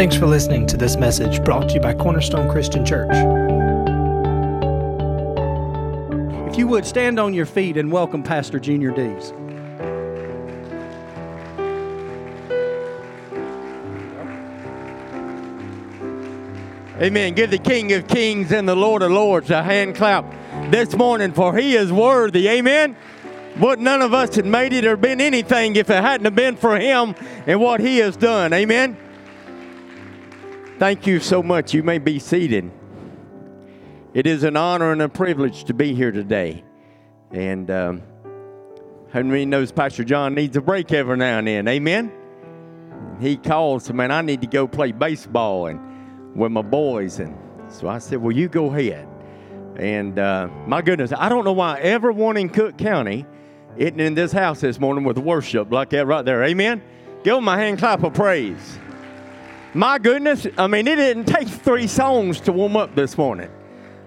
Thanks for listening to this message brought to you by Cornerstone Christian Church. If you would stand on your feet and welcome Pastor Junior Dees. Amen. Give the King of Kings and the Lord of Lords a hand clap this morning, for he is worthy. Amen. Would none of us had made it or been anything if it hadn't been for him and what he has done. Amen. Thank you so much. You may be seated. It is an honor and a privilege to be here today. And um, Henry knows Pastor John needs a break every now and then. Amen. He calls, man, I need to go play baseball and with my boys. And so I said, well, you go ahead. And uh, my goodness, I don't know why everyone in Cook County isn't in this house this morning with worship like that right there. Amen. Give them a hand clap of praise. My goodness, I mean, it didn't take three songs to warm up this morning.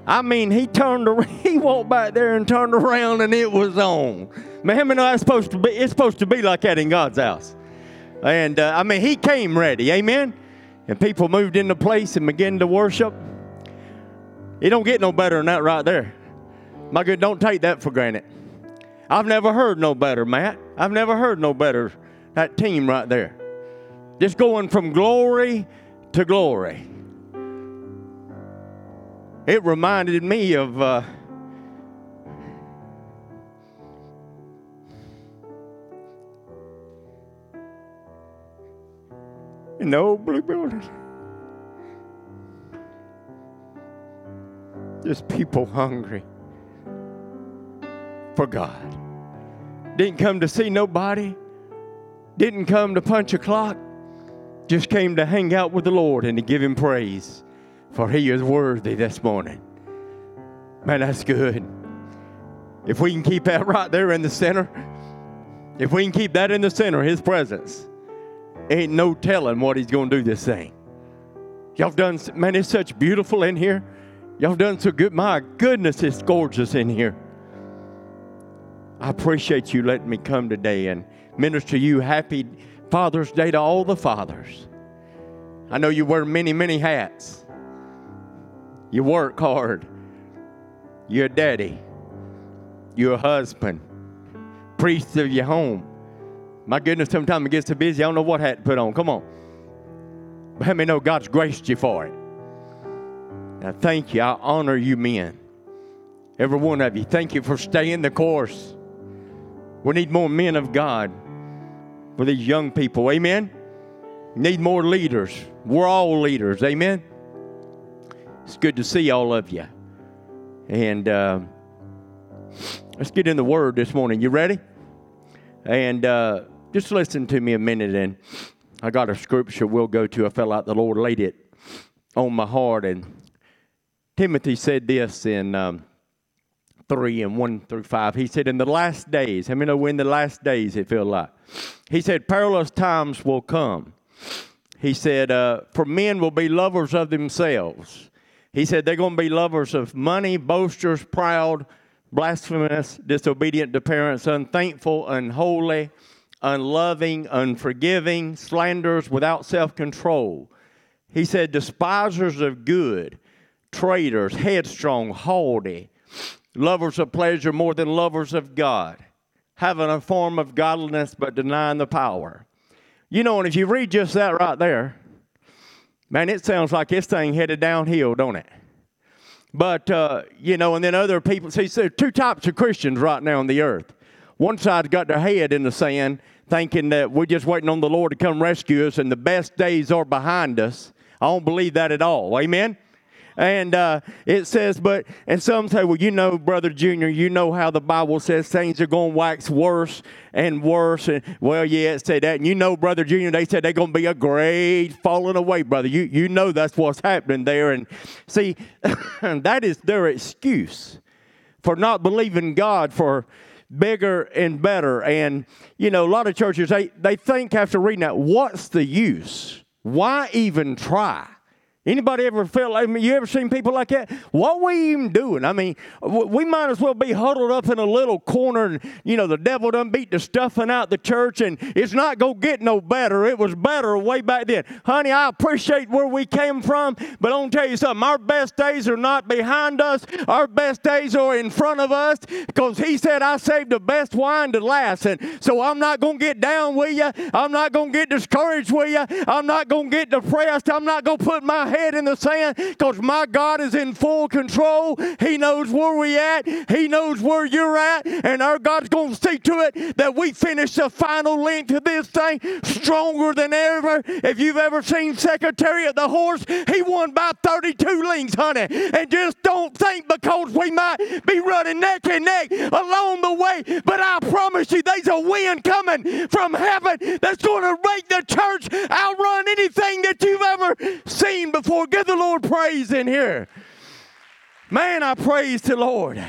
I mean, he turned around, he walked back there and turned around and it was on. Man, know that's supposed to be? It's supposed to be like that in God's house. And uh, I mean, he came ready, amen. And people moved into place and began to worship. It don't get no better than that right there. My good, don't take that for granted. I've never heard no better, Matt. I've never heard no better. That team right there. Just going from glory to glory. It reminded me of uh, in the old blue building. Just people hungry for God. Didn't come to see nobody, didn't come to punch a clock, just came to hang out with the Lord and to give Him praise, for He is worthy this morning. Man, that's good. If we can keep that right there in the center, if we can keep that in the center, His presence, ain't no telling what He's going to do this thing. Y'all done, man, it's such beautiful in here. Y'all done so good. My goodness, it's gorgeous in here. I appreciate you letting me come today and minister you happy Father's Day to all the fathers. I know you wear many, many hats. You work hard. You're a daddy. You're a husband. Priest of your home. My goodness, sometimes it gets so busy, I don't know what hat to put on. Come on. But let me know God's graced you for it. Now, thank you. I honor you, men. Every one of you. Thank you for staying the course. We need more men of God for these young people. Amen. Need more leaders. We're all leaders. Amen. It's good to see all of you. And uh, let's get in the Word this morning. You ready? And uh, just listen to me a minute. And I got a scripture we'll go to. I felt like the Lord laid it on my heart. And Timothy said this in. Um, 3 and 1 through 5. He said, In the last days, how many know when the last days it feel like? He said, Perilous times will come. He said, uh, For men will be lovers of themselves. He said, They're going to be lovers of money, boasters, proud, blasphemous, disobedient to parents, unthankful, unholy, unloving, unforgiving, slanderers, without self control. He said, Despisers of good, traitors, headstrong, haughty lovers of pleasure more than lovers of God, having a form of godliness but denying the power. You know, and if you read just that right there, man, it sounds like this thing headed downhill, don't it? But, uh, you know, and then other people, see, are two types of Christians right now on the earth. One side's got their head in the sand, thinking that we're just waiting on the Lord to come rescue us and the best days are behind us. I don't believe that at all. Amen? And uh, it says, but, and some say, well, you know, Brother Junior, you know how the Bible says things are going to wax worse and worse. And, well, yeah, it said that. And you know, Brother Junior, they said they're going to be a great falling away, brother. You, you know that's what's happening there. And see, that is their excuse for not believing God for bigger and better. And, you know, a lot of churches, they, they think after reading that, what's the use? Why even try? Anybody ever felt like me? You ever seen people like that? What we even doing? I mean, we might as well be huddled up in a little corner and, you know, the devil done beat the stuffing out the church and it's not to get no better. It was better way back then. Honey, I appreciate where we came from, but I'm to tell you something. Our best days are not behind us. Our best days are in front of us because he said, I saved the best wine to last. And so I'm not to get down with you. I'm not to get discouraged with you. I'm not to get depressed. I'm not to put my head in the sand because my God is in full control. He knows where we at. He knows where you're at. And our God's going to see to it that we finish the final length of this thing stronger than ever. If you've ever seen Secretariat the Horse, he won by 32 lengths, honey. And just don't think because we might be running neck and neck along the way, but I promise you there's a wind coming from heaven that's going to make the church outrun anything that you've ever seen before before. Give the Lord praise in here. Man, I praise the Lord.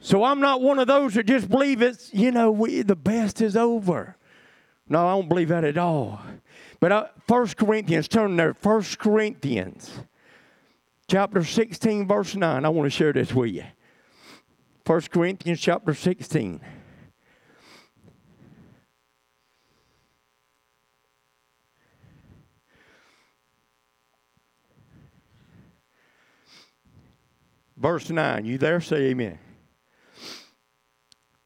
So I'm not one of those that just believe it's, you know, we, the best is over. No, I don't believe that at all. But uh, 1 Corinthians, turn there. 1 Corinthians, chapter 16, verse 9. I want to share this with you. 1 Corinthians, chapter 16. Verse 9. You there? Say amen.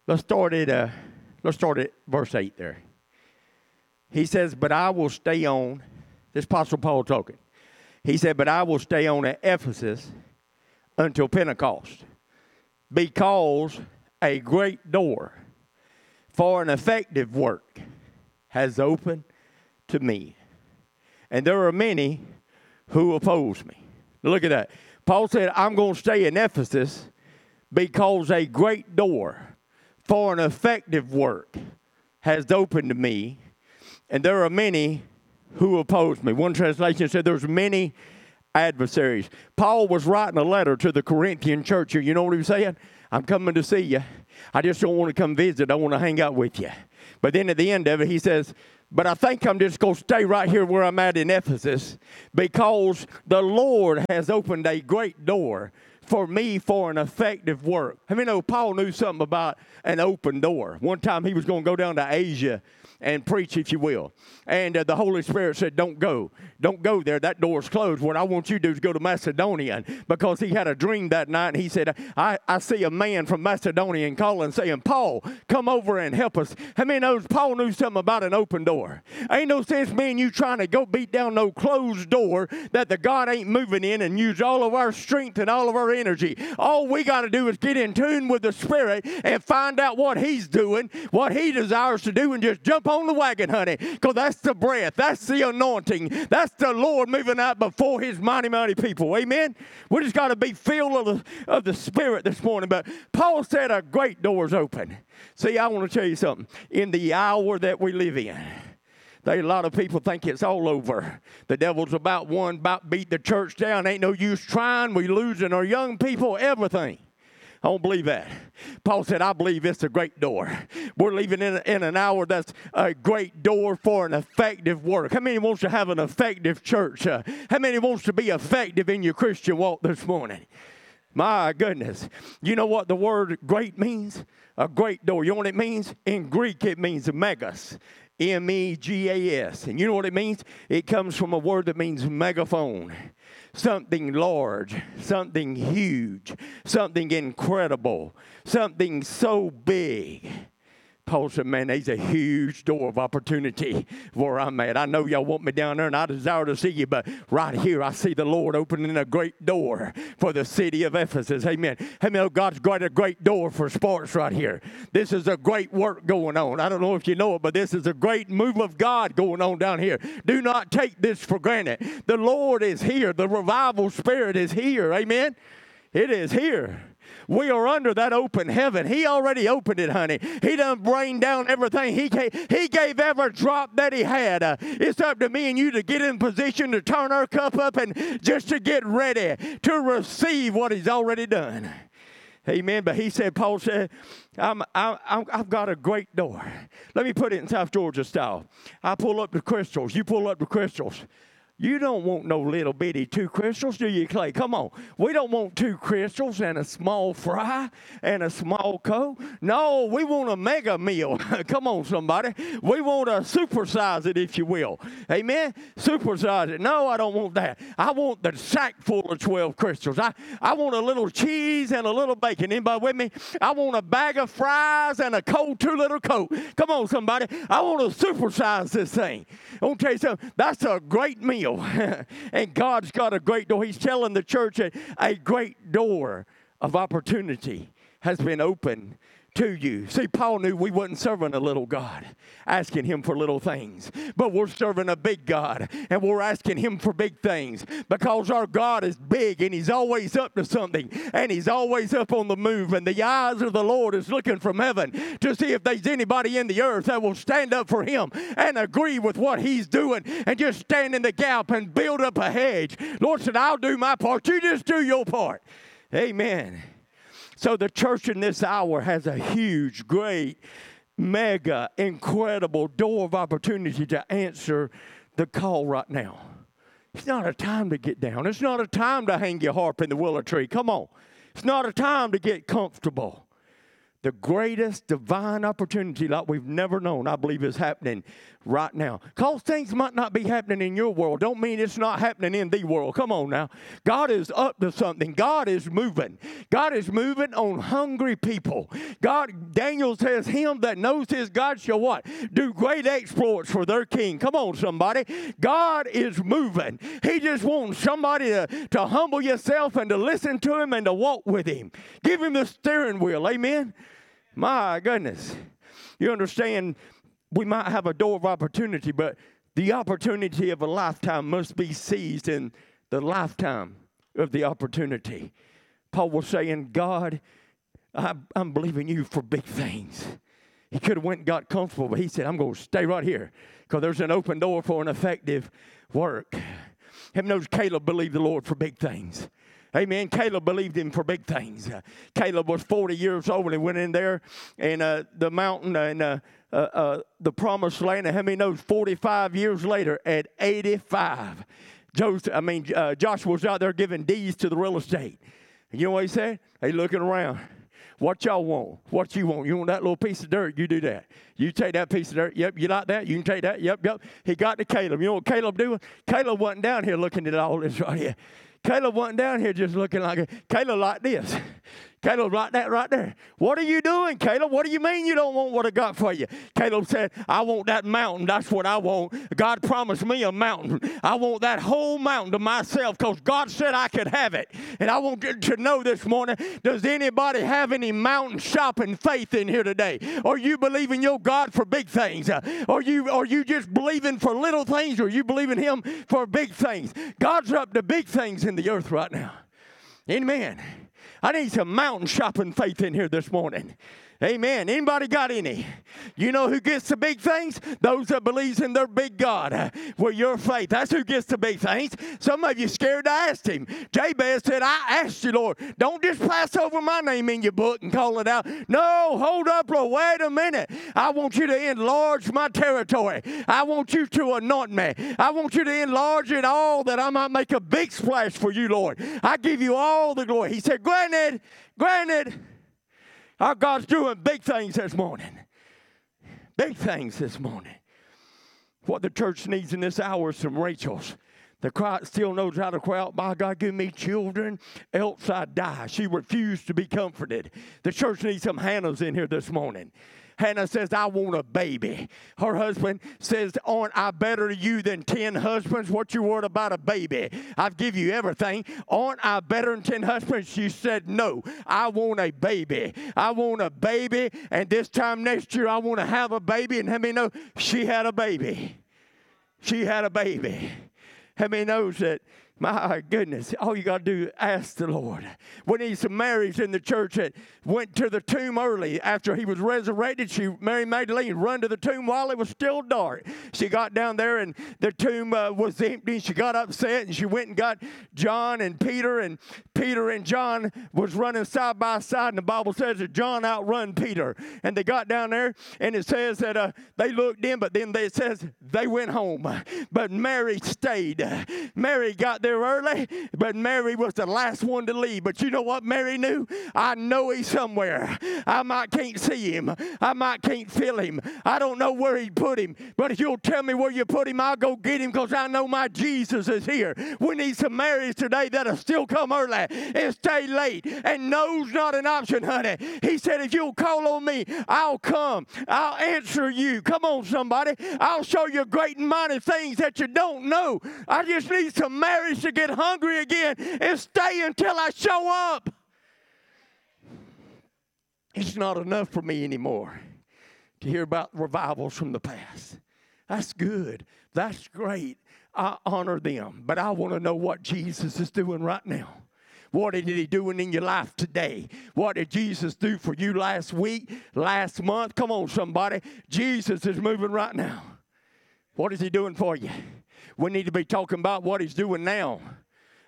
Let's start at uh, let's start at verse 8 there. He says, But I will stay on, this Apostle Paul talking. He said, But I will stay on at Ephesus until Pentecost, because a great door for an effective work has opened to me. And there are many who oppose me. Look at that. Paul said, I'm going to stay in Ephesus because a great door for an effective work has opened to me, and there are many who oppose me. One translation said there's many adversaries. Paul was writing a letter to the Corinthian church. here. You know what he was saying? I'm coming to see you. I just don't want to come visit. I want to hang out with you. But then at the end of it, he says, but I think I'm just going to stay right here where I'm at in Ephesus because the Lord has opened a great door for me for an effective work. I mean, know Paul knew something about an open door. One time he was going to go down to Asia and preach, if you will. And uh, the Holy Spirit said, Don't go. Don't go there. That door's closed. What I want you to do is go to Macedonia. Because he had a dream that night, and he said, I, I see a man from Macedonia calling, saying, Paul, come over and help us. How many knows Paul knew something about an open door? Ain't no sense me and you trying to go beat down no closed door that the God ain't moving in and use all of our strength and all of our energy. All we got to do is get in tune with the Spirit and find out what He's doing, what He desires to do, and just jump on the wagon, honey, because that's the breath, that's the anointing, that's the Lord moving out before His mighty, mighty people. Amen. We just got to be filled of the, of the Spirit this morning. But Paul said a great door's open. See, I want to tell you something. In the hour that we live in, they, a lot of people think it's all over. The devil's about one, about beat the church down. Ain't no use trying. We losing our young people, everything. I don't believe that. Paul said, I believe it's a great door. We're leaving in, in an hour that's a great door for an effective work. How many wants to have an effective church? Uh, how many wants to be effective in your Christian walk this morning? My goodness. You know what the word great means? A great door. You know what it means? In Greek, it means megas. M E G A S. And you know what it means? It comes from a word that means megaphone something large, something huge, something incredible, something so big. Paul said, Man, there's a huge door of opportunity where I'm at. I know y'all want me down there and I desire to see you, but right here I see the Lord opening a great door for the city of Ephesus. Amen. Amen. man, God's got a great door for Sparks right here. This is a great work going on. I don't know if you know it, but this is a great move of God going on down here. Do not take this for granted. The Lord is here, the revival spirit is here. Amen. It is here. We are under that open heaven. He already opened it, honey. He done brained down everything. He gave, he gave every drop that he had. Uh, it's up to me and you to get in position to turn our cup up and just to get ready to receive what he's already done. Amen. But he said, Paul said, I'm, I'm, I've got a great door. Let me put it in South Georgia style. I pull up the Krystals. You pull up the Krystals. You don't want no little bitty two Krystals, do you, Clay? Come on. We don't want two Krystals and a small fry and a small coke. No, we want a mega meal. Come on, somebody. We want to supersize it, if you will. Amen? Supersize it. No, I don't want that. I want the sack full of 12 Krystals. I, I want a little cheese and a little bacon. Anybody with me? I want a bag of fries and a cold two liter coke. Come on, somebody. I want to supersize this thing. I want to tell you something. that's a great meal. and God's got a great door. He's telling the church that a great door of opportunity has been opened to you. See, Paul knew we wasn't serving a little God, asking him for little things, but we're serving a big God, and we're asking him for big things because our God is big and he's always up to something, and he's always up on the move. And the eyes of the Lord is looking from heaven to see if there's anybody in the earth that will stand up for him and agree with what he's doing and just stand in the gap and build up a hedge. Lord said, I'll do my part. You just do your part. Amen. So the church in this hour has a huge, great, mega, incredible door of opportunity to answer the call right now. It's not a time to get down. It's not a time to hang your harp in the willow tree. Come on. It's not a time to get comfortable the greatest divine opportunity like we've never known, I believe, is happening right now. Because things might not be happening in your world, don't mean it's not happening in the world. Come on now. God is up to something. God is moving. God is moving on hungry people. God, Daniel says, Him that knows his God shall what? Do great exploits for their king. Come on, somebody. God is moving. He just wants somebody to, to humble yourself and to listen to him and to walk with him. Give him the steering wheel. Amen. My goodness. You understand, we might have a door of opportunity, but the opportunity of a lifetime must be seized in the lifetime of the opportunity. Paul was saying, God, I'm believing you for big things. He could have went and got comfortable, but he said, I'm going to stay right here because there's an open door for an effective work. Heaven knows Caleb believed the Lord for big things. Amen. Caleb believed him for big things. Uh, Caleb was 40 years old and he went in there and uh, the mountain and uh, uh, uh, the promised land. And how many knows 45 years later at 85, Joseph, I mean, Joshua was out there giving deeds to the real estate. And you know what he said? He looking around. What y'all want? What you want? You want that little piece of dirt? You do that. You take that piece of dirt. Yep, you like that? You can take that. Yep, yep. He got to Caleb. You know what Caleb doing? Caleb wasn't down here looking at all this right here. Caleb wasn't down here just looking like a, Caleb like this. Caleb, right that right there. What are you doing, Caleb? What do you mean you don't want what I got for you? Caleb said, I want that mountain. That's what I want. God promised me a mountain. I want that whole mountain to myself because God said I could have it. And I want to know this morning, does anybody have any mountain shopping faith in here today? Are you believing your God for big things? Are you, are you just believing for little things or are you believing him for big things? God's up to big things in the earth right now. Amen. I need some mountain shopping faith in here this morning. Amen. Anybody got any? You know who gets the big things? Those that believes in their big God. Uh, With your faith. That's who gets the big things. Some of you scared to ask him. Jabez said, I asked you, Lord. Don't just pass over my name in your book and call it out. No, hold up, Lord. Wait a minute. I want you to enlarge my territory. I want you to anoint me. I want you to enlarge it all that I might make a big splash for you, Lord. I give you all the glory. He said, Granted, granted. Our God's doing big things this morning. Big things this morning. What the church needs in this hour is some Rachels. The cry still knows how to cry out, My God, give me children, else I die. She refused to be comforted. The church needs some Hannahs in here this morning. Hannah says, I want a baby. Her husband says, Aren't I better to you than 10 husbands? What you worried about a baby? I've give you everything. Aren't I better than 10 husbands? She said, No, I want a baby. I want a baby, and this time next year I want to have a baby. And let me know she had a baby. She had a baby. How many knows that My goodness, all you got to do is ask the Lord. We need some Marys in the church that went to the tomb early after he was resurrected. She, Mary Magdalene, run to the tomb while it was still dark. She got down there and the tomb uh, was empty. She got upset and she went and got John and Peter, and Peter and John was running side by side. And the Bible says that John outrun Peter. And they got down there and it says that uh, they looked in, but then they, it says they went home. But Mary stayed. Mary got there early, but Mary was the last one to leave. But you know what Mary knew? I know he's somewhere. I might can't see him. I might can't feel him. I don't know where he put him. But if you'll tell me where you put him, I'll go get him because I know my Jesus is here. We need some Marys today that'll still come early and stay late. And no's not an option, honey. He said, if you'll call on me, I'll come. I'll answer you. Come on, somebody. I'll show you great and mighty things that you don't know. I just need some Marys to get hungry again and stay until I show up. It's not enough for me anymore to hear about revivals from the past. That's good. That's great. I honor them. But I want to know what Jesus is doing right now. What is he doing in your life today? What did Jesus do for you last week, last month? Come on, somebody. Jesus is moving right now. What is he doing for you? We need to be talking about what he's doing now.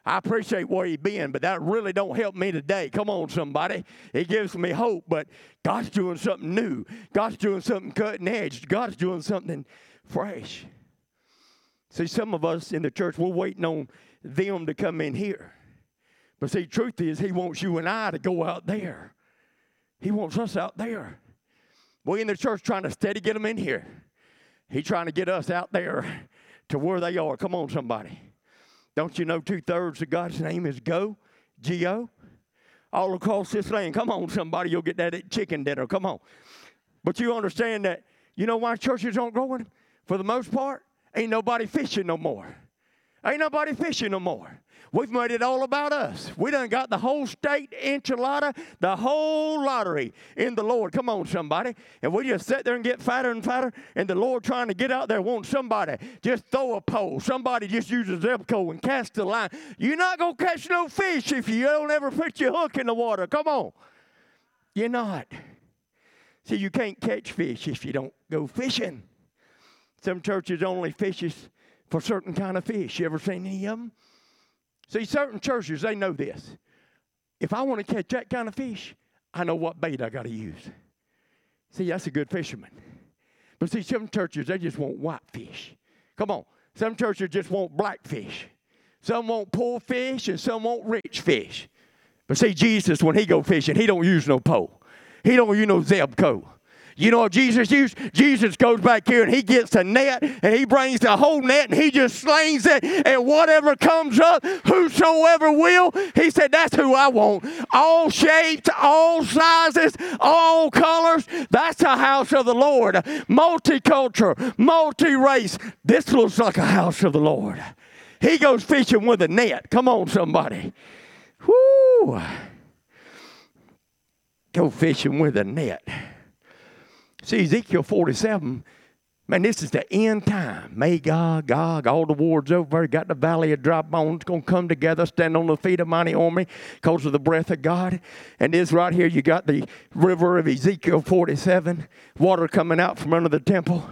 I appreciate where he's been, but that really don't help me today. Come on, somebody. It gives me hope, but God's doing something new. God's doing something cutting edge. God's doing something fresh. See, some of us in the church, we're waiting on them to come in here. But see, truth is, he wants you and I to go out there. He wants us out there. We in the church trying to steady get them in here. He's trying to get us out there to where they are. Come on, somebody. Don't you know two thirds of God's name is go, G O? All across this land. Come on, somebody, you'll get that chicken dinner. Come on. But you understand that, you know why churches aren't growing? For the most part, ain't nobody fishing no more. Ain't nobody fishing no more. We've made it all about us. We done got the whole state enchilada, the whole lottery in the Lord. Come on, somebody. And we just sit there and get fatter and fatter, and the Lord trying to get out there wants somebody just throw a pole. Somebody just use a Zebco and cast a line. You're not going to catch no fish if you don't ever put your hook in the water. Come on. You're not. See, you can't catch fish if you don't go fishing. Some churches only fishes for certain kind of fish. You ever seen any of them? See, certain churches, they know this. If I want to catch that kind of fish, I know what bait I got to use. See, that's a good fisherman. But see, some churches, they just want white fish. Come on. Some churches just want black fish. Some want poor fish and some want rich fish. But see, Jesus, when he go fishing, he don't use no pole. He don't use no Zebco. You know what Jesus used? Jesus goes back here and he gets a net and he brings the whole net and he just slings it and whatever comes up, whosoever will, he said, that's who I want. All shapes, all sizes, all colors. That's the house of the Lord. Multicultural, multi-race. This looks like a house of the Lord. He goes fishing with a net. Come on, somebody. Whoo! Go fishing with a net. See, Ezekiel 47, man, this is the end time. Magog, Gog, all the wars over. Got the valley of dry bones going to come together, stand on the feet of mighty army because of the breath of God. And this right here, you got the river of Ezekiel 47, water coming out from under the temple.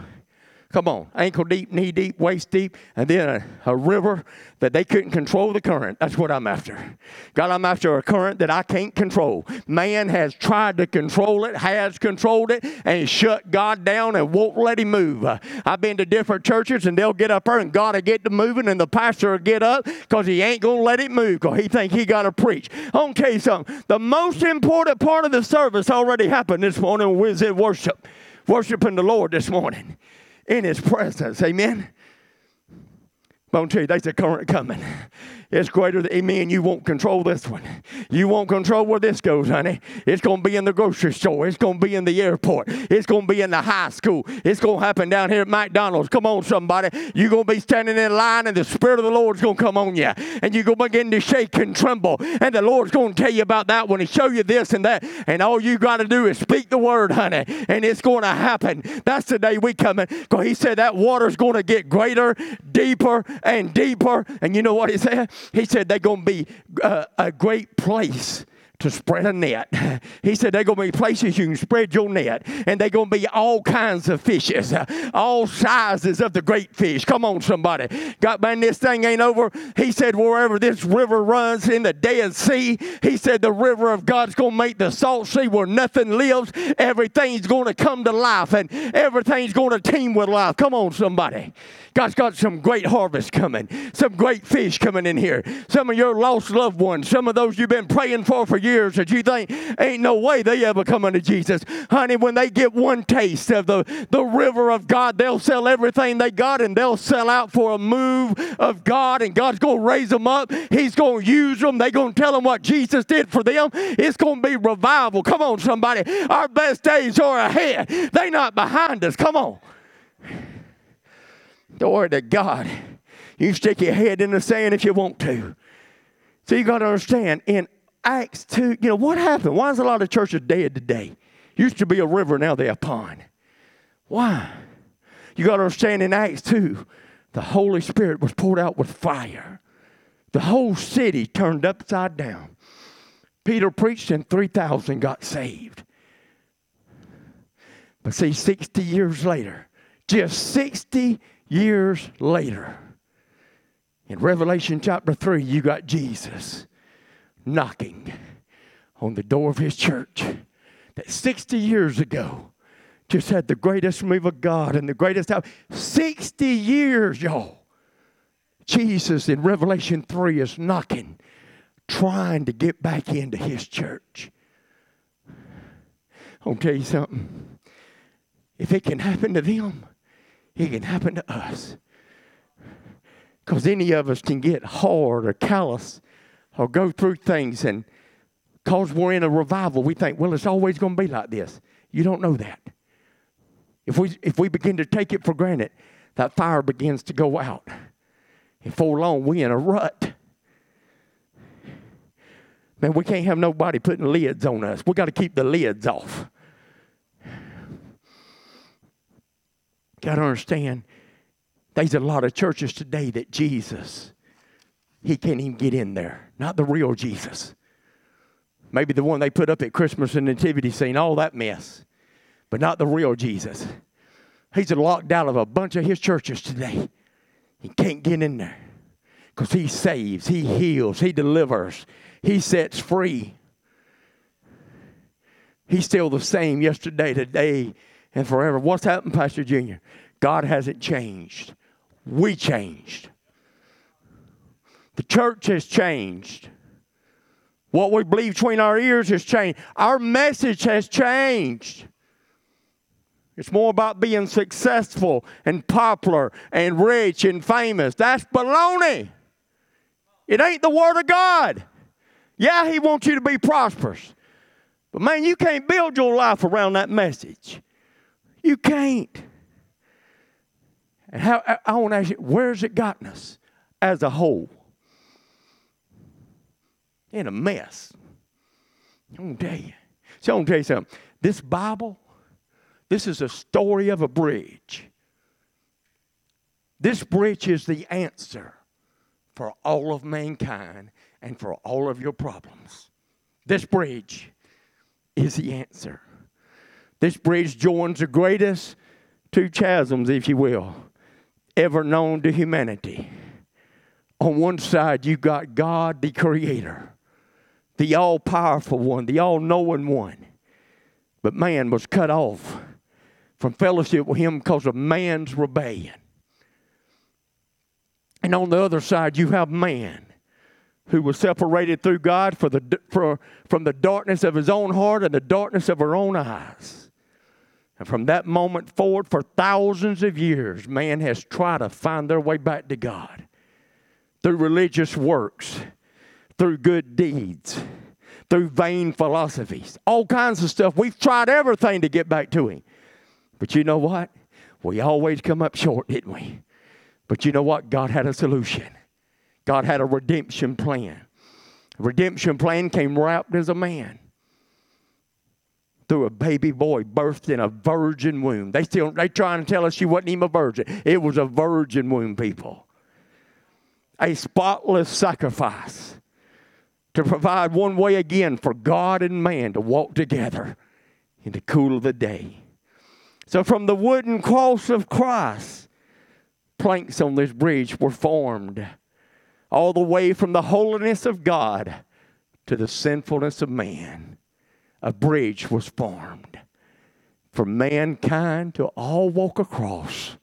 Come on, ankle deep, knee deep, waist deep, and then a, a, river that they couldn't control the current. That's what I'm after. God, I'm after a current that I can't control. Man has tried to control it, has controlled it, and shut God down and won't let him move. I've been to different churches, and they'll get up there, and God will get to moving, and the pastor will get up because he ain't going to let it move because he think he got to preach. I'm tell you something. The most important part of the service already happened this morning was in worship, worshiping the Lord this morning in his presence. Amen. But I'm tell you, there's a current coming. It's greater than amen. You won't control this one. You won't control where this goes, honey. It's going to be in the grocery store. It's going to be in the airport. It's going to be in the high school. It's going to happen down here at McDonald's. Come on, somebody. You're going to be standing in line, and the Spirit of the Lord's going to come on you. And you're going to begin to shake and tremble. And the Lord's going to tell you about that one and show you this and that. And all you got to do is speak the word, honey. And it's going to happen. That's the day we come in. Because He said that water's going to get greater, deeper, and deeper. And you know what He said? He said they're going to be uh, a great place to spread a net. He said they're going to be places you can spread your net, and they're going to be all kinds of fishes, all sizes of the great fish. Come on, somebody. God, man, this thing ain't over. He said wherever this river runs in the Dead Sea, he said the river of God's going to make the salt sea where nothing lives. Everything's going to come to life, and everything's going to team with life. Come on, somebody. God's got some great harvest coming, some great fish coming in here. Some of your lost loved ones, some of those you've been praying for for years that you think ain't no way they ever come unto Jesus. Honey, when they get one taste of the, the river of God, they'll sell everything they got and they'll sell out for a move of God, and God's going to raise them up. He's going to use them. They're going to tell them what Jesus did for them. It's going to be revival. Come on, somebody. Our best days are ahead, they're not behind us. Come on. Glory to God. You stick your head in the sand if you want to. So you got to understand in Acts 2, you know, what happened? Why is a lot of churches dead today? Used to be a river, now they're a pond. Why? You got to understand in Acts 2, the Holy Spirit was poured out with fire. The whole city turned upside down. Peter preached and 3,000 got saved. But see, 60 years later, just 60 years later, in Revelation chapter 3, you got Jesus knocking on the door of his church that 60 years ago just had the greatest move of God and the greatest time. 60 years, y'all. Jesus in Revelation 3 is knocking, trying to get back into his church. I'll tell you something. If it can happen to them, it can happen to us. Because any of us can get hard or callous or go through things and because we're in a revival, we think, well, it's always going to be like this. You don't know that. If we, if we begin to take it for granted, that fire begins to go out. And for long, we in a rut. Man, we can't have nobody putting lids on us. We got to keep the lids off. Got to understand, there's a lot of churches today that Jesus, he can't even get in there. Not the real Jesus. Maybe the one they put up at Christmas and nativity scene, all that mess. But not the real Jesus. He's locked out of a bunch of his churches today. He can't get in there. Because he saves, he heals, he delivers, he sets free. He's still the same yesterday, today, and forever. What's happened, Pastor Junior? God hasn't changed. We changed. The church has changed. What we believe between our ears has changed. Our message has changed. It's more about being successful and popular and rich and famous. That's baloney. It ain't the Word of God. Yeah, He wants you to be prosperous. But man, you can't build your life around that message. You can't. And how I want to ask you, where's it gotten us as a whole? In a mess. I'm gonna tell you. So I'm gonna tell you something. This Bible, this is a story of a bridge. This bridge is the answer for all of mankind and for all of your problems. This bridge is the answer. This bridge joins the greatest two chasms, if you will, ever known to humanity. On one side, you got God, the Creator, the all powerful one, the all knowing one. But man was cut off from fellowship with Him because of man's rebellion. And on the other side, you have man who was separated through God for the, for, from the darkness of his own heart and the darkness of her own eyes. And from that moment forward, for thousands of years, man has tried to find their way back to God through religious works, through good deeds, through vain philosophies, all kinds of stuff. We've tried everything to get back to Him. But you know what? We always come up short, didn't we? But you know what? God had a solution. God had a redemption plan. Redemption plan came wrapped as a man through a baby boy birthed in a virgin womb. They still they trying to tell us she wasn't even a virgin. It was a virgin womb, people. a spotless sacrifice to provide one way again for God and man to walk together in the cool of the day. So, from the wooden cross of Christ, planks on this bridge were formed, all the way from the holiness of God to the sinfulness of man. A bridge was formed for mankind to all walk across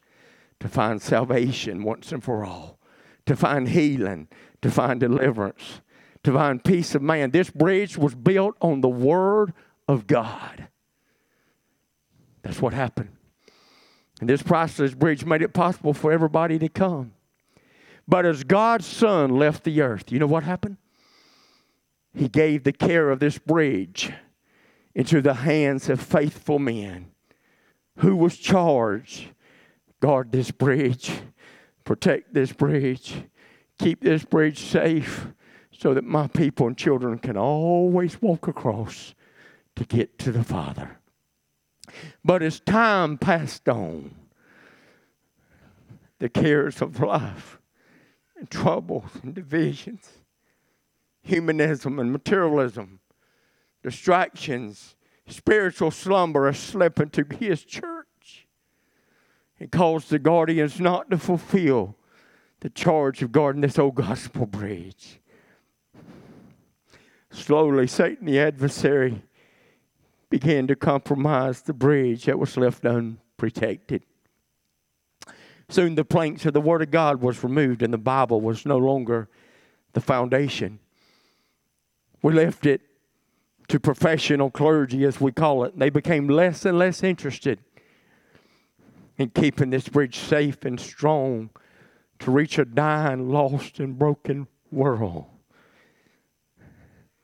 to find salvation once and for all, to find healing, to find deliverance, to find peace of man. This bridge was built on the Word of God. That's what happened. And this priceless bridge made it possible for everybody to come. But as God's Son left the earth, you know what happened? He gave the care of this bridge into the hands of faithful men who was charged guard this bridge, protect this bridge, keep this bridge safe so that my people and children can always walk across to get to the Father. But as time passed on, the cares of life and troubles and divisions, humanism and materialism, distractions, spiritual slumber are slipping to his church. and caused the guardians not to fulfill the charge of guarding this old gospel bridge. Slowly, Satan, the adversary, began to compromise the bridge that was left unprotected. Soon the planks of the Word of God was removed and the Bible was no longer the foundation. We left it to professional clergy, as we call it. They became less and less interested in keeping this bridge safe and strong to reach a dying, lost, and broken world.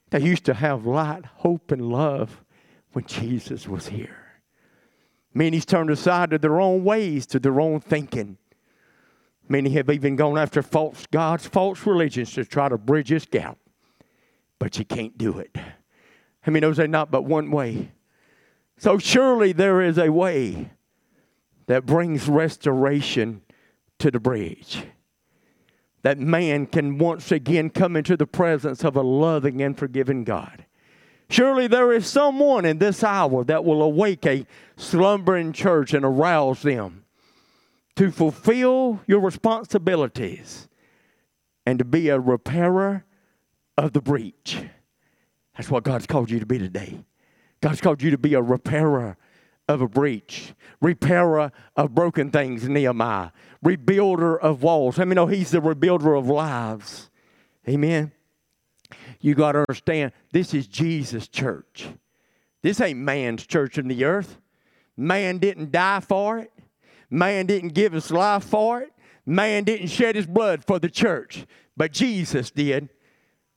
They used to have light, hope, and love when Jesus was here. Many's turned aside to their own ways, to their own thinking. Many have even gone after false gods, false religions to try to bridge this gap. But you can't do it. I mean, knows there's not but one way? So surely there is a way that brings restoration to the bridge. That man can once again come into the presence of a loving and forgiving God. Surely there is someone in this hour that will awake a slumbering church and arouse them to fulfill your responsibilities and to be a repairer of the breach. That's what God's called you to be today. God's called you to be a repairer of a breach, repairer of broken things, Nehemiah, rebuilder of walls. Let many know He's the rebuilder of lives? Amen. You got to understand, this is Jesus' church. This ain't man's church in the earth. Man didn't die for it. Man didn't give his life for it. Man didn't shed his blood for the church. But Jesus did.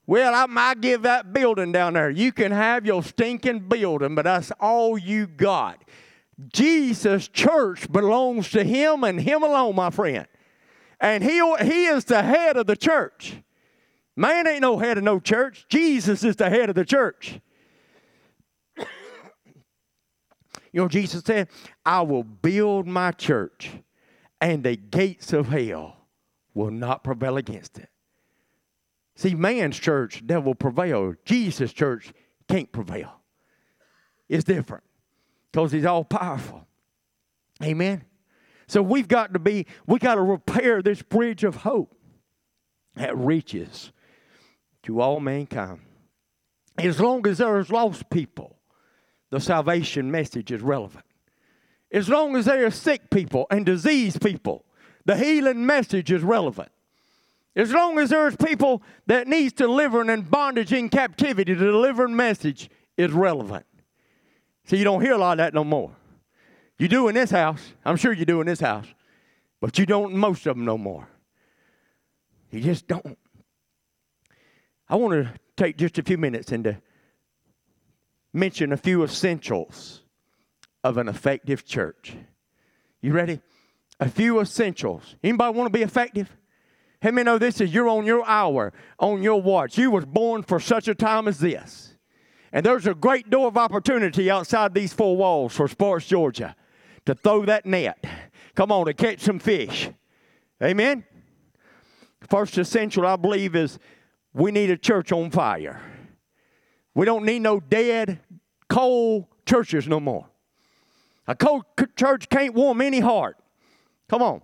Well, I might give that building down there. You can have your stinking building, but that's all you got. Jesus' church belongs to him and him alone, my friend. And he, he is the head of the church. Man ain't no head of no church. Jesus is the head of the church. you know, Jesus said, I will build my church, and the gates of hell will not prevail against it. See, man's church, devil prevail. Jesus' church can't prevail. It's different because he's all powerful. Amen. So we've got to be, we got to repair this bridge of hope that reaches to all mankind. As long as there's lost people, the salvation message is relevant. As long as there are sick people and diseased people, the healing message is relevant. As long as there's people that needs delivering and bondage in captivity, the delivering message is relevant. See, you don't hear a lot of that no more. You do in this house. I'm sure you do in this house. But you don't most of them no more. You just don't. I want to take just a few minutes and to mention a few essentials of an effective church. You ready? A few essentials. Anybody want to be effective? Let me know this is you're on your hour, on your watch. You was born for such a time as this. And there's a great door of opportunity outside these four walls for Sparks Georgia to throw that net. Come on, to catch some fish. Amen? First essential, I believe, is we need a church on fire. We don't need no dead, cold churches no more. A cold church can't warm any heart. Come on.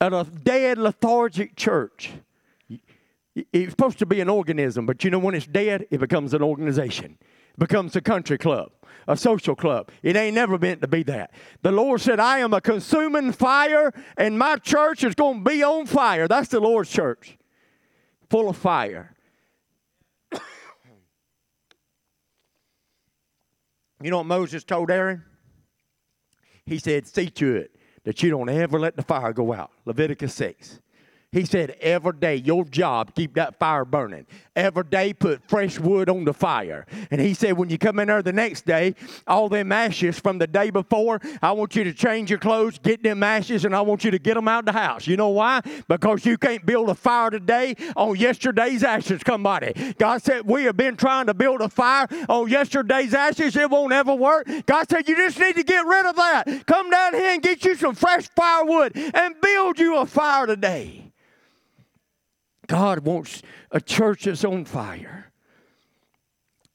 At a dead, lethargic church, it's supposed to be an organism, but you know when it's dead, it becomes an organization, it becomes a country club, a social club. It ain't never meant to be that. The Lord said, I am a consuming fire, and my church is going to be on fire. That's the Lord's church, full of fire. you know what Moses told Aaron? He said, See to it that you don't ever let the fire go out. Leviticus 6. He said, every day, your job, keep that fire burning. Every day, put fresh wood on the fire. And he said, when you come in there the next day, all them ashes from the day before, I want you to change your clothes, get them ashes, and I want you to get them out of the house. You know why? Because you can't build a fire today on yesterday's ashes, somebody. God said, we have been trying to build a fire on yesterday's ashes. It won't ever work. God said, you just need to get rid of that. Come down here and get you some fresh firewood and build you a fire today. God wants a church that's on fire.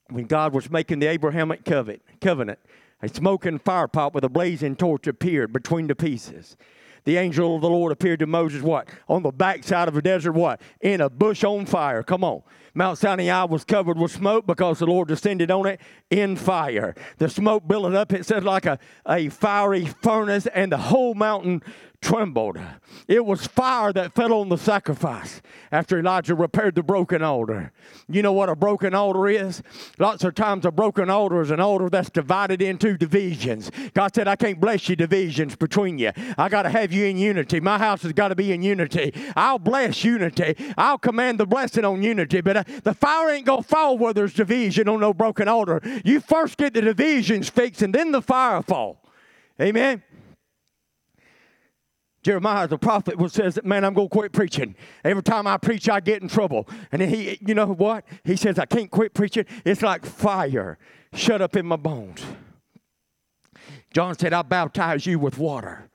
When God was making the Abrahamic covenant, a smoking fire pot with a blazing torch appeared between the pieces. The angel of the Lord appeared to Moses, what? On the backside of a desert, what? In a bush on fire. Come on. Mount Sinai was covered with smoke because the Lord descended on it in fire. The smoke billowed up, it said, like a, a fiery furnace, and the whole mountain trembled. It was fire that fell on the sacrifice after Elijah repaired the broken altar. You know what a broken altar is? Lots of times a broken altar is an altar that's divided into divisions. God said, I can't bless you divisions between you. I got to have you in unity. My house has got to be in unity. I'll bless unity. I'll command the blessing on unity, but uh, the fire ain't going to fall where there's division on no broken altar. You first get the divisions fixed and then the fire fall. Amen. Jeremiah the prophet says that man, I'm gonna quit preaching. Every time I preach, I get in trouble. And he, you know what? He says I can't quit preaching. It's like fire shut up in my bones. John said, I baptize you with water.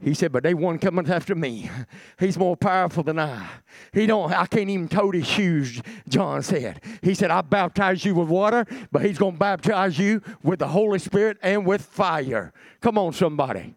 He said, but they one coming after me. He's more powerful than I. He don't, I can't even tote his shoes, John said. He said, I baptize you with water, but he's gonna baptize you with the Holy Spirit and with fire. Come on, somebody.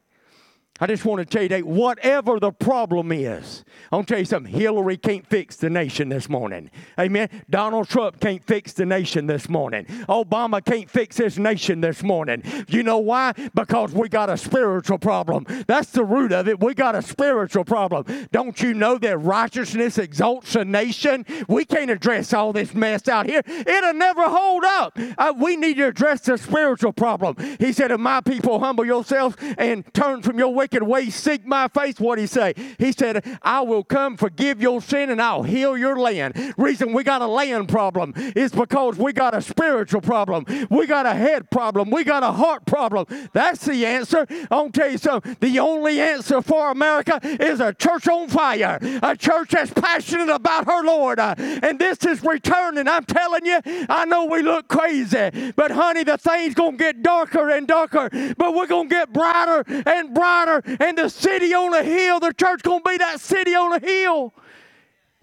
I just want to tell you that whatever the problem is, to tell you something. Hillary can't fix the nation this morning. Amen. Donald Trump can't fix the nation this morning. Obama can't fix this nation this morning. You know why? Because we got a spiritual problem. That's the root of it. We got a spiritual problem. Don't you know that righteousness exalts a nation? We can't address all this mess out here. It'll never hold up. Uh, we need to address the spiritual problem. He said, If my people humble yourselves and turn from your wicked wicked ways seek my face. What he say? He said, I will come forgive your sin and I'll heal your land. Reason we got a land problem is because we got a spiritual problem. We got a head problem. We got a heart problem. That's the answer. I'll tell you something. The only answer for America is a church on fire. A church that's passionate about her Lord. And this is returning. I'm telling you, I know we look crazy, but honey, the thing's going to get darker and darker, but we're going to get brighter and brighter and the city on a hill. The church going to be that city on a hill.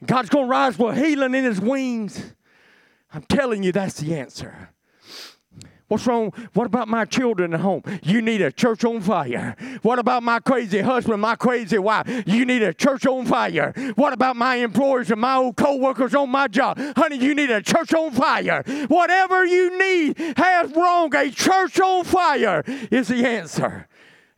God's going to rise with healing in his wings. I'm telling you, that's the answer. What's wrong? What about my children at home? You need a church on fire. What about my crazy husband, my crazy wife? You need a church on fire. What about my employers and my old co-workers on my job? Honey, you need a church on fire. Whatever you need has wrong. A church on fire is the answer.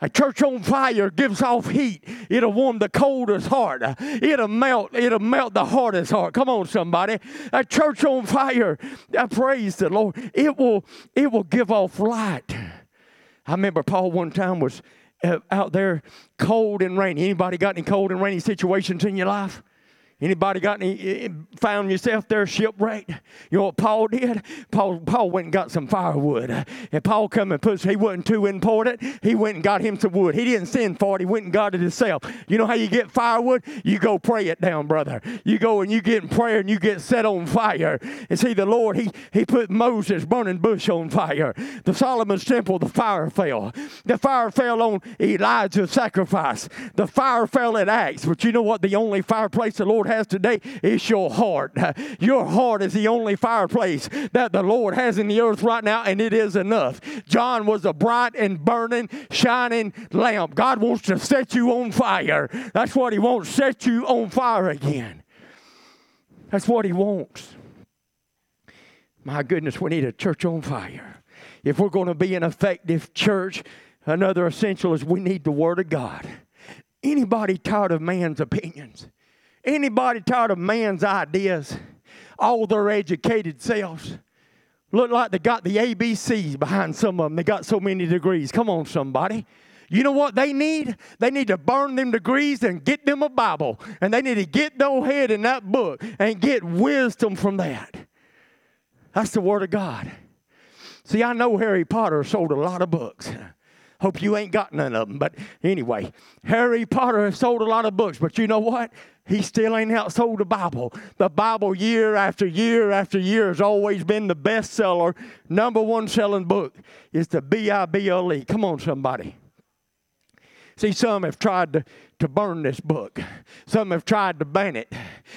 A church on fire gives off heat. It'll warm the coldest heart. It'll melt. It'll melt the hardest heart. Come on, somebody. A church on fire. I praise the Lord. It will. It will give off light. I remember Paul one time was uh, out there cold and rainy. Anybody got any cold and rainy situations in your life? Anybody got any eh, found yourself there shipwrecked? You know what Paul did? Paul Paul went and got some firewood. And Paul come and puts he wasn't too important. He went and got him some wood. He didn't send for it, he went and got it himself. You know how you get firewood? You go pray it down, brother. You go and you get in prayer and you get set on fire. And see the Lord, he he put Moses burning bush on fire. The Solomon's temple, the fire fell. The fire fell on Elijah's sacrifice. The fire fell at Acts. But you know what? The only fireplace the Lord has today is your heart. Your heart is the only fireplace that the Lord has in the earth right now, and it is enough. John was a bright and burning, shining lamp. God wants to set you on fire. That's what He wants, set you on fire again. That's what He wants. My goodness, we need a church on fire. If we're going to be an effective church, another essential is we need the Word of God. Anybody tired of man's opinions? Anybody tired of man's ideas? All their educated selves. Look like they got the ABCs behind some of them. They got so many degrees. Come on, somebody. You know what they need? They need to burn them degrees and get them a Bible. And they need to get their head in that book and get wisdom from that. That's the Word of God. See, I know Harry Potter sold a lot of books. Hope you ain't got none of them. But anyway, Harry Potter has sold a lot of books. But you know what? He still ain't outsold the Bible. The Bible, year after year after year, has always been the bestseller, number one selling book. Is the B I B L E. Come on, somebody. See, some have tried to, to burn this book. Some have tried to ban it.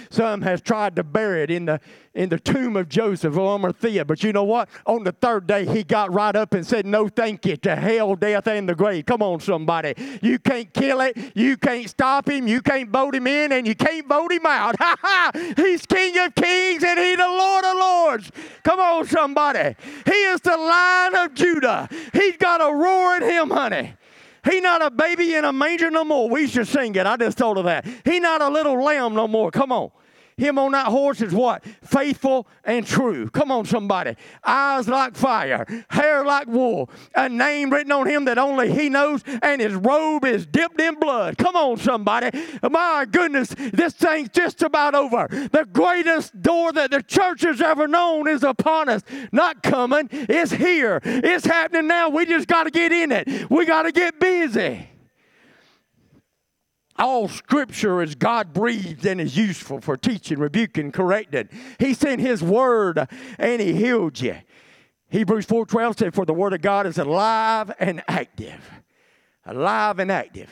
Some has tried to bury it in the in the tomb of Joseph or Arimathea. But you know what? On the third day, he got right up and said, No, thank you to hell, death, and the grave. Come on, somebody. You can't kill it. You can't stop him. You can't vote him in, and you can't vote him out. Ha ha! He's King of Kings and He's the Lord of Lords. Come on, somebody. He is the Lion of Judah. He's got a roar in him, honey. He not a baby in a manger no more. We should sing it. I just told her that. He not a little lamb no more. Come on. Him on that horse is what? Faithful and true. Come on, somebody. Eyes like fire, hair like wool, a name written on him that only he knows, and his robe is dipped in blood. Come on, somebody. My goodness, this thing's just about over. The greatest door that the church has ever known is upon us. Not coming, it's here. It's happening now. We just got to get in it. We got to get busy. All scripture is God breathed and is useful for teaching, rebuking, correcting. He sent his word and he healed you. Hebrews 4:12 said, For the word of God is alive and active. Alive and active.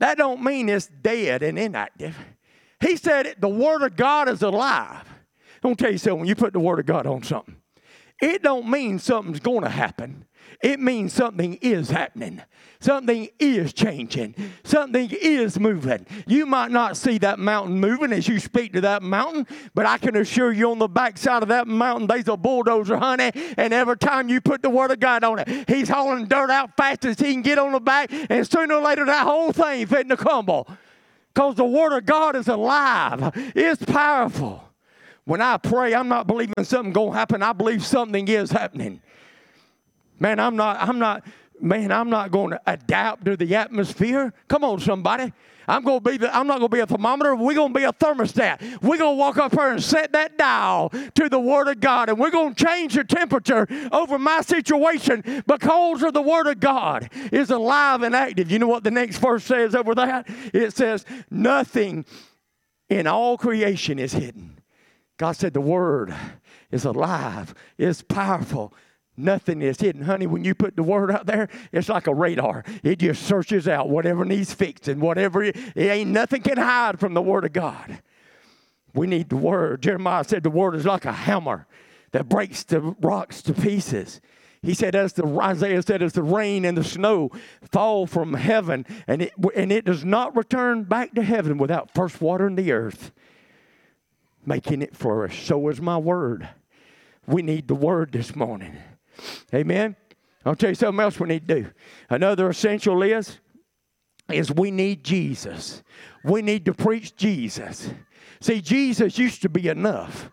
That don't mean it's dead and inactive. He said the word of God is alive. I'm gonna tell you something, when you put the word of God on something, it don't mean something's gonna happen. It means something is happening. Something is changing. Something is moving. You might not see that mountain moving as you speak to that mountain, but I can assure you on the backside of that mountain, there's a bulldozer, honey. And every time you put the word of God on it, he's hauling dirt out fast as he can get on the back, and sooner or later that whole thing fitting to crumble. Because the word of God is alive, it's powerful. When I pray, I'm not believing something going to happen. I believe something is happening. Man, I'm not, I'm not, man, I'm not going to adapt to the atmosphere. Come on, somebody. I'm to be the, I'm not going to be a thermometer. We're going to be a thermostat. We're going to walk up here and set that dial to the Word of God, and we're going to change the temperature over my situation because of the Word of God is alive and active. You know what the next verse says over that? It says, "Nothing in all creation is hidden." God said the Word is alive, is powerful Nothing is hidden. Honey, when you put the word out there, it's like a radar. It just searches out whatever needs fixing, whatever. It, it ain't nothing can hide from the word of God. We need the word. Jeremiah said the word is like a hammer that breaks the rocks to pieces. He said, as the Isaiah said, as the rain and the snow fall from heaven, and it and it does not return back to heaven without first watering the earth, making it flourish. So is my word. We need the word this morning. Amen. I'll tell you something else we need to do. Another essential is is we need Jesus. We need to preach Jesus. See, Jesus used to be enough.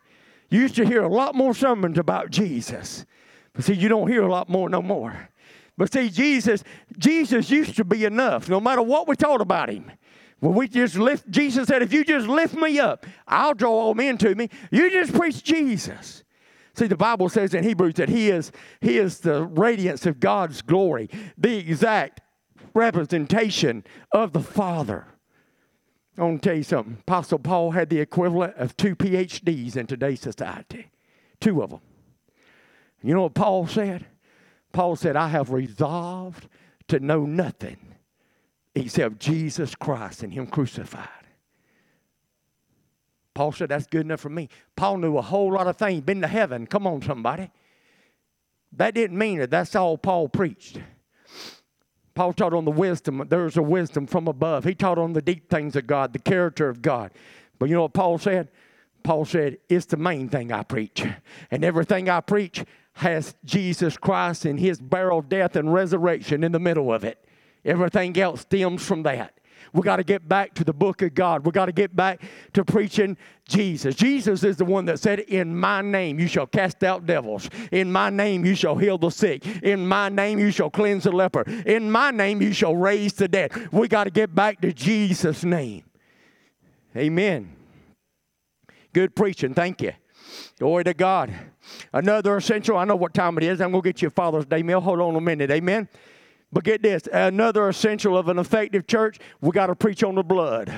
You used to hear a lot more sermons about Jesus. But see, you don't hear a lot more no more. But see, Jesus, Jesus used to be enough, no matter what we taught about him. Well, we just lift, Jesus said, if you just lift me up, I'll draw all men to me. You just preach Jesus. See, the Bible says in Hebrews that He is, He is the radiance of God's glory, the exact representation of the Father. I want to tell you something. Apostle Paul had the equivalent of two PhDs in today's society, two of them. You know what Paul said? Paul said, I have resolved to know nothing except Jesus Christ and Him crucified. Paul said, That's good enough for me. Paul knew a whole lot of things, been to heaven. Come on, somebody. That didn't mean that that's all Paul preached. Paul taught on the wisdom. There's a wisdom from above. He taught on the deep things of God, the character of God. But you know what Paul said? Paul said, It's the main thing I preach. And everything I preach has Jesus Christ and his burial, death, and resurrection in the middle of it. Everything else stems from that. We got to get back to the book of God. We got to get back to preaching Jesus. Jesus is the one that said, In my name you shall cast out devils. In my name you shall heal the sick. In my name you shall cleanse the leper. In my name you shall raise the dead. We got to get back to Jesus' name. Amen. Good preaching. Thank you. Glory to God. Another essential, I know what time it is. I'm going to get you a Father's Day meal. Hold on a minute. Amen. But get this another essential of an effective church, we got to preach on the blood.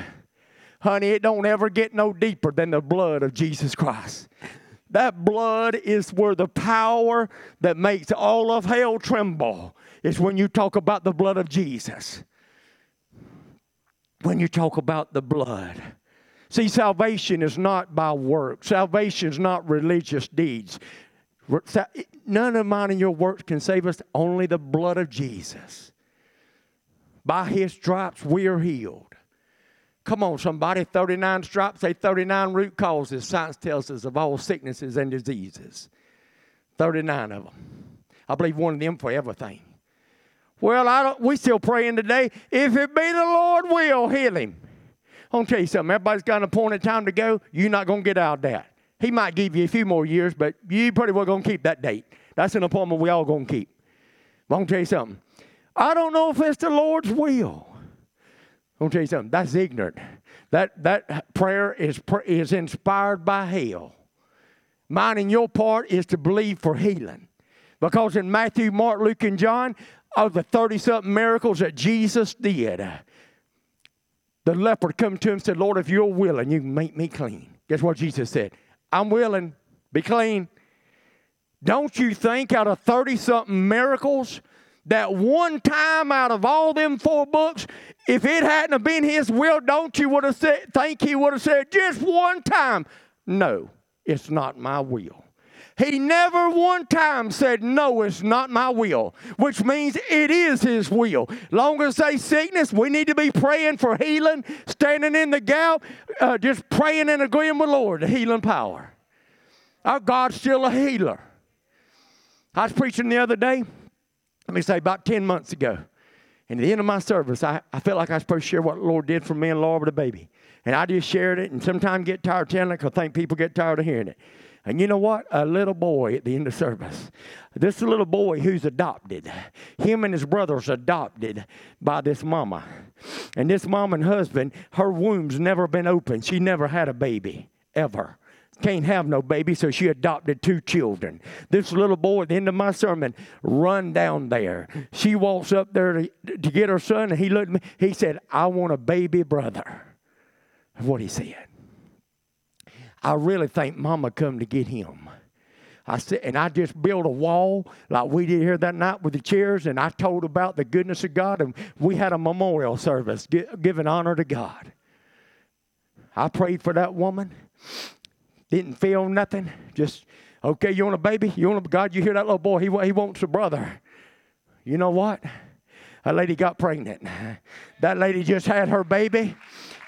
Honey, it don't ever get no deeper than the blood of Jesus Christ. That blood is where the power that makes all of hell tremble is when you talk about the blood of Jesus. When you talk about the blood. See, salvation is not by works. Salvation is not religious deeds. None of mine and your works can save us, only the blood of Jesus. By his stripes we are healed. Come on, somebody. 39 stripes, say 39 root causes, science tells us, of all sicknesses and diseases. 39 of them. I believe one of them for everything. Well, I don't, we still praying today. If it be the Lord will, heal him. I'm going to tell you something. Everybody's got an appointed time to go. You're not going to get out of that. He might give you a few more years, but you pretty well to keep that date. That's an appointment we all to keep. I'm to tell you something. I don't know if it's the Lord's will. I'm to tell you something. That's ignorant. That, that prayer is, is inspired by hell. Mine and your part is to believe for healing. Because in Matthew, Mark, Luke, and John, of the 30 something miracles that Jesus did, the leper come to him and said, Lord, if you're willing, you can make me clean. Guess what Jesus said? I'm willing. Be clean. Don't you think out of 30 something miracles, that one time out of all them four books, if it hadn't have been his will, don't you would have said, think he would have said just one time, no, it's not my will. He never one time said, No, it's not my will, which means it is His will. Long as they sickness, we need to be praying for healing, standing in the gap, uh, just praying and agreeing with Lord, the healing power. Our God's still a healer. I was preaching the other day, let me say about 10 months ago. And at the end of my service, I, I felt like I was supposed to share what the Lord did for me and Laura with the baby. And I just shared it, and sometimes get tired of telling it because I think people get tired of hearing it. And you know what? A little boy at the end of service. This little boy who's adopted. Him and his brothers adopted by this mama. And this mom and husband, her womb's never been open. She never had a baby, ever. Can't have no baby, so she adopted two children. This little boy at the end of my sermon run down there. She walks up there to, to get her son, and he looked at me. He said, I want a baby brother. What he said. I really think Mama come to get him. I said, and I just built a wall like we did here that night with the chairs, and I told about the goodness of God, and we had a memorial service giving honor to God. I prayed for that woman. Didn't feel nothing. Just okay. You want a baby? You want a God? You hear that little boy? He he wants a brother. You know what? A lady got pregnant. That lady just had her baby.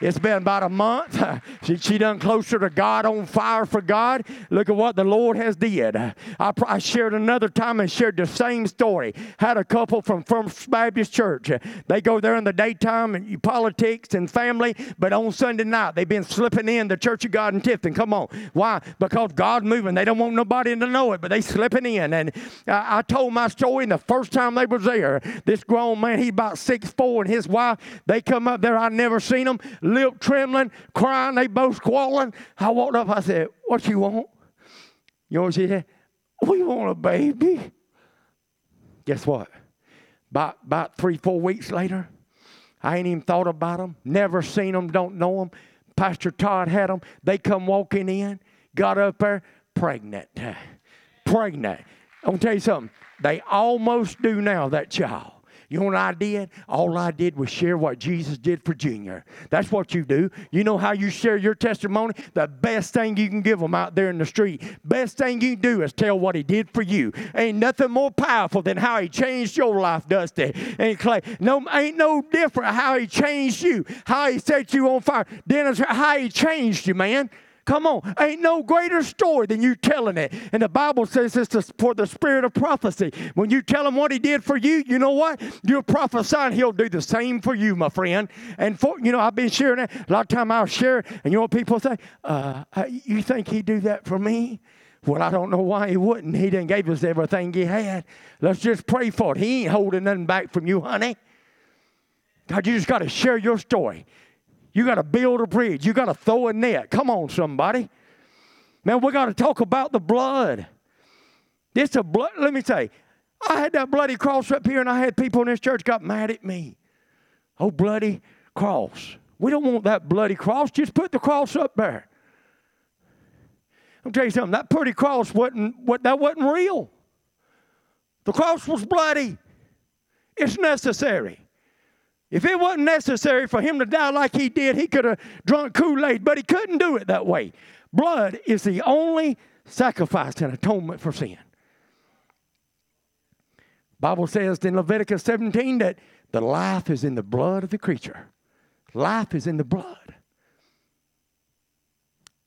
It's been about a month. she, she done closer to God, on fire for God. Look at what the Lord has did. I, I shared another time and shared the same story. Had a couple from First Baptist Church. They go there in the daytime and politics and family, but on Sunday night they've been slipping in the Church of God in Tifton. Come on. Why? Because God's moving. They don't want nobody to know it, but they slipping in. And I, I told my story, and the first time they was there, this grown man, he about six four, and his wife, they come up there. I never seen them, lip trembling, crying. They both squalling. I walked up. I said, "What you want?" You know what she said? We want a baby. Guess what? About, about three, four weeks later, I ain't even thought about them, never seen them, don't know them. Pastor Todd had them. They come walking in, got up there, pregnant. Pregnant. I'm going to tell you something. They almost do now, that child. You know what I did? All I did was share what Jesus did for Junior. That's what you do. You know how you share your testimony? The best thing you can give them out there in the street, best thing you do is tell what he did for you. Ain't nothing more powerful than how he changed your life, Dusty. And Clay, no, ain't no different how he changed you, how he set you on fire. Dennis, how he changed you, man. Come on. Ain't no greater story than you telling it. And the Bible says it's for the spirit of prophecy. When you tell him what he did for you, you know what? You're prophesying he'll do the same for you, my friend. And for, you know, I've been sharing that. A lot of time I'll share it, and you know what people say? Uh, you think he'd do that for me? Well, I don't know why he wouldn't. He didn't give us everything he had. Let's just pray for it. He ain't holding nothing back from you, honey. God, you just got to share your story. You got to build a bridge. You got to throw a net. Come on, somebody. Man, we got to talk about the blood. This a blood. Let me say, I had that bloody cross up here, and I had people in this church got mad at me. Oh, bloody cross. We don't want that bloody cross. Just put the cross up there. I'll tell you something. That pretty cross wasn't what that wasn't real. The cross was bloody. It's necessary. If it wasn't necessary for him to die like he did, he could have drunk Kool Aid, but he couldn't do it that way. Blood is the only sacrifice and atonement for sin. Bible says in Leviticus 17 that the life is in the blood of the creature. Life is in the blood.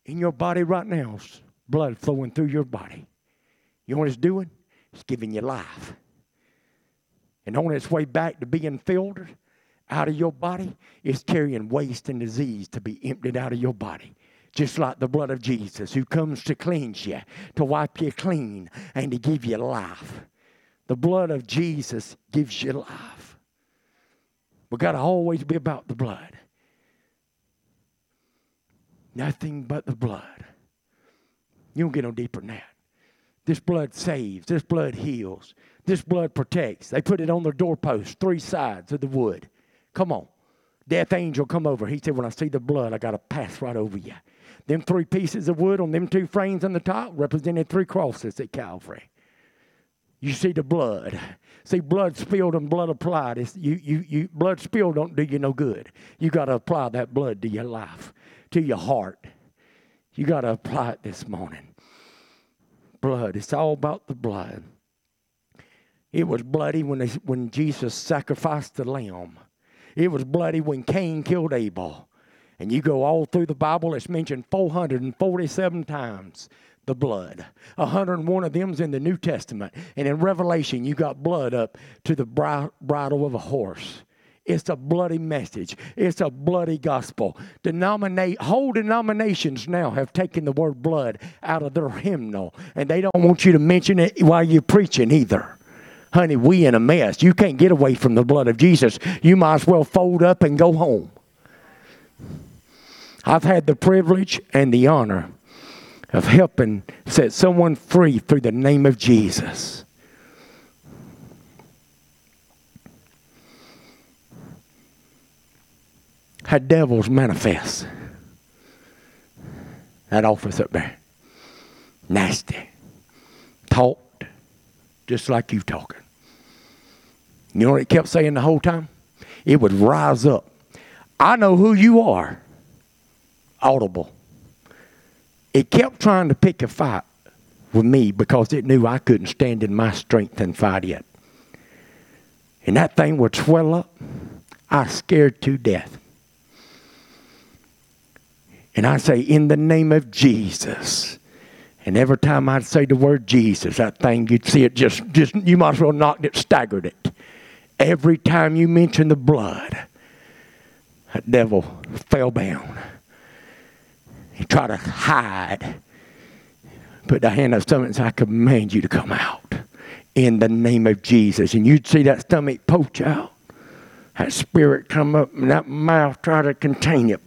In your body right now, blood flowing through your body. You know what it's doing? It's giving you life. And on its way back to being filtered, out of your body is carrying waste and disease to be emptied out of your body. Just like the blood of Jesus, who comes to cleanse you, to wipe you clean, and to give you life. The blood of Jesus gives you life. We've got to always be about the blood. Nothing but the blood. You don't get no deeper than that. This blood saves. This blood heals. This blood protects. They put it on their doorposts, three sides of the wood. Come on. Death angel come over. He said, When I see the blood, I got to pass right over you. Them three pieces of wood on them two frames on the top represented three crosses at Calvary. You see the blood. See, blood spilled and blood applied. It's, you, you, you, blood spilled don't do you no good. You got to apply that blood to your life, to your heart. You got to apply it this morning. Blood. It's all about the blood. It was bloody when, they, when Jesus sacrificed the lamb. It was bloody when Cain killed Abel. And you go all through the Bible, it's mentioned 447 times the blood. 101 of them's in the New Testament. And in Revelation, you got blood up to the bridle of a horse. It's a bloody message. It's a bloody gospel. Denominate whole denominations now have taken the word blood out of their hymnal, and they don't want you to mention it while you're preaching either. Honey, we in a mess. You can't get away from the blood of Jesus. You might as well fold up and go home. I've had the privilege and the honor of helping set someone free through the name of Jesus. Had devils manifest. That office up there. Nasty. Talked just like you talking. You know what it kept saying the whole time? It would rise up. I know who you are. Audible. It kept trying to pick a fight with me because it knew I couldn't stand in my strength and fight it. And that thing would swell up. I scared to death. And I say, in the name of Jesus. And every time I'd say the word Jesus, that thing, you'd see it just, just you might as well knocked it, staggered it. Every time you mention the blood, that devil fell down. He tried to hide. Put the hand on his stomach and said, I command you to come out in the name of Jesus. And you'd see that stomach poach out. That spirit come up and that mouth try to contain it.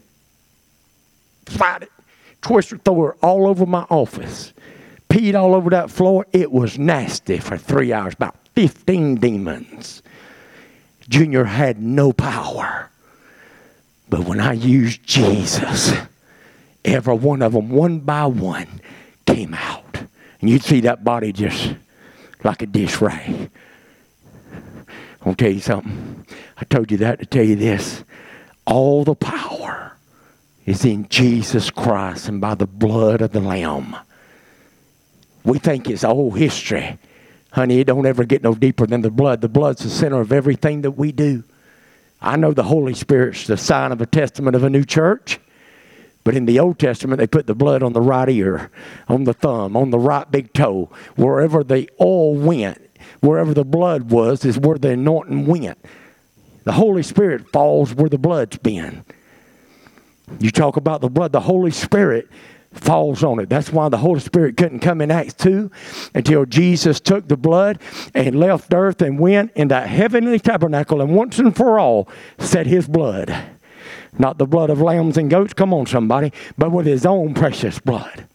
Fight it. Twist it, throw it all over my office. Peed all over that floor. It was nasty for three hours. About 15 demons. Junior had no power. But when I used Jesus, every one of them, one by one, came out. And you'd see that body just like a dish rag. I'm to tell you something. I told you that to tell you this. All the power is in Jesus Christ and by the blood of the Lamb. We think it's old history. Honey, it don't ever get no deeper than the blood. The blood's the center of everything that we do. I know the Holy Spirit's the sign of a testament of a new church. But in the Old Testament, they put the blood on the right ear, on the thumb, on the right big toe. Wherever the oil went, wherever the blood was, is where the anointing went. The Holy Spirit falls where the blood's been. You talk about the blood, the Holy Spirit falls on it. That's why the Holy Spirit couldn't come in Acts 2 until Jesus took the blood and left earth and went in that heavenly tabernacle and once and for all set his blood not the blood of lambs and goats, come on, somebody, but with his own precious blood.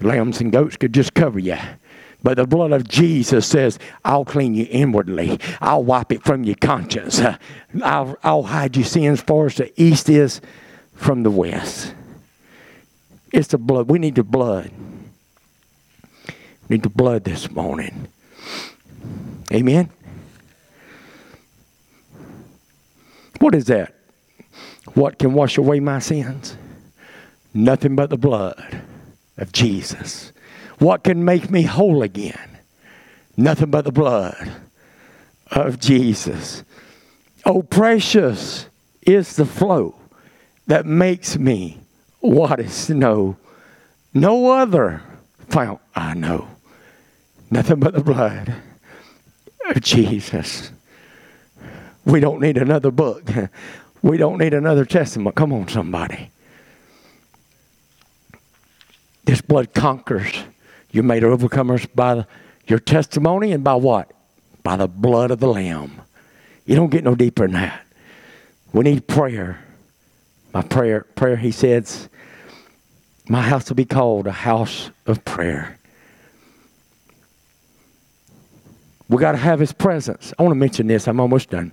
Lambs and goats could just cover you. But the blood of Jesus says, I'll clean you inwardly. I'll wipe it from your conscience. I'll, I'll hide your sins far as the east is from the west. It's the blood. We need the blood. We need the blood this morning. Amen. What is that? What can wash away my sins? Nothing but the blood of Jesus. What can make me whole again? Nothing but the blood of Jesus. Oh, precious is the flow that makes me white as snow. No other fount I know. Nothing but the blood of Jesus. We don't need another book. We don't need another testament. Come on, somebody. This blood conquers. You're made overcomers by your testimony and by what? By the blood of the Lamb. You don't get no deeper than that. We need prayer. My prayer, prayer, he says, my house will be called a house of prayer. We got to have his presence. I want to mention this. I'm almost done.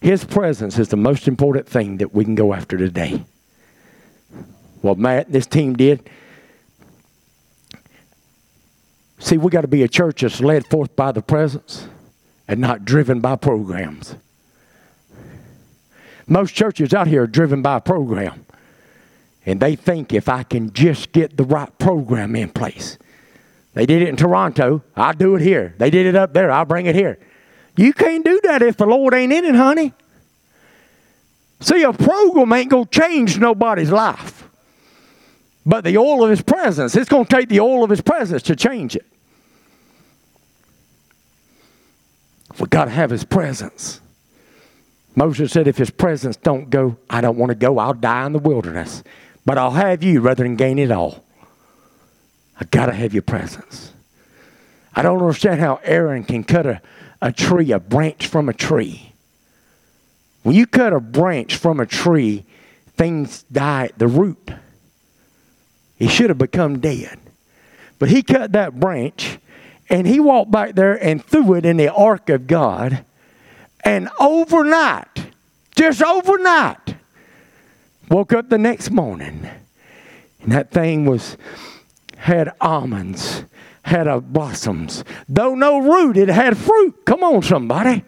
His presence is the most important thing that we can go after today. What Matt and this team did. See, we got to be a church that's led forth by the presence and not driven by programs. Most churches out here are driven by a program. And they think if I can just get the right program in place. They did it in Toronto. I'll do it here. They did it up there. I'll bring it here. You can't do that if the Lord ain't in it, honey. See, a program ain't going to change nobody's life. But the oil of his presence, it's going to take the oil of his presence to change it. We got to have his presence. Moses said, if his presence don't go, I don't want to go. I'll die in the wilderness. But I'll have you rather than gain it all. I got to have your presence. I don't understand how Aaron can cut a a tree, a branch from a tree. When you cut a branch from a tree, things die at the root. He should have become dead. But he cut that branch and he walked back there and threw it in the ark of God. And overnight, just overnight, woke up the next morning. And that thing was had almonds had a blossoms. Though no root, it had fruit. Come on, somebody.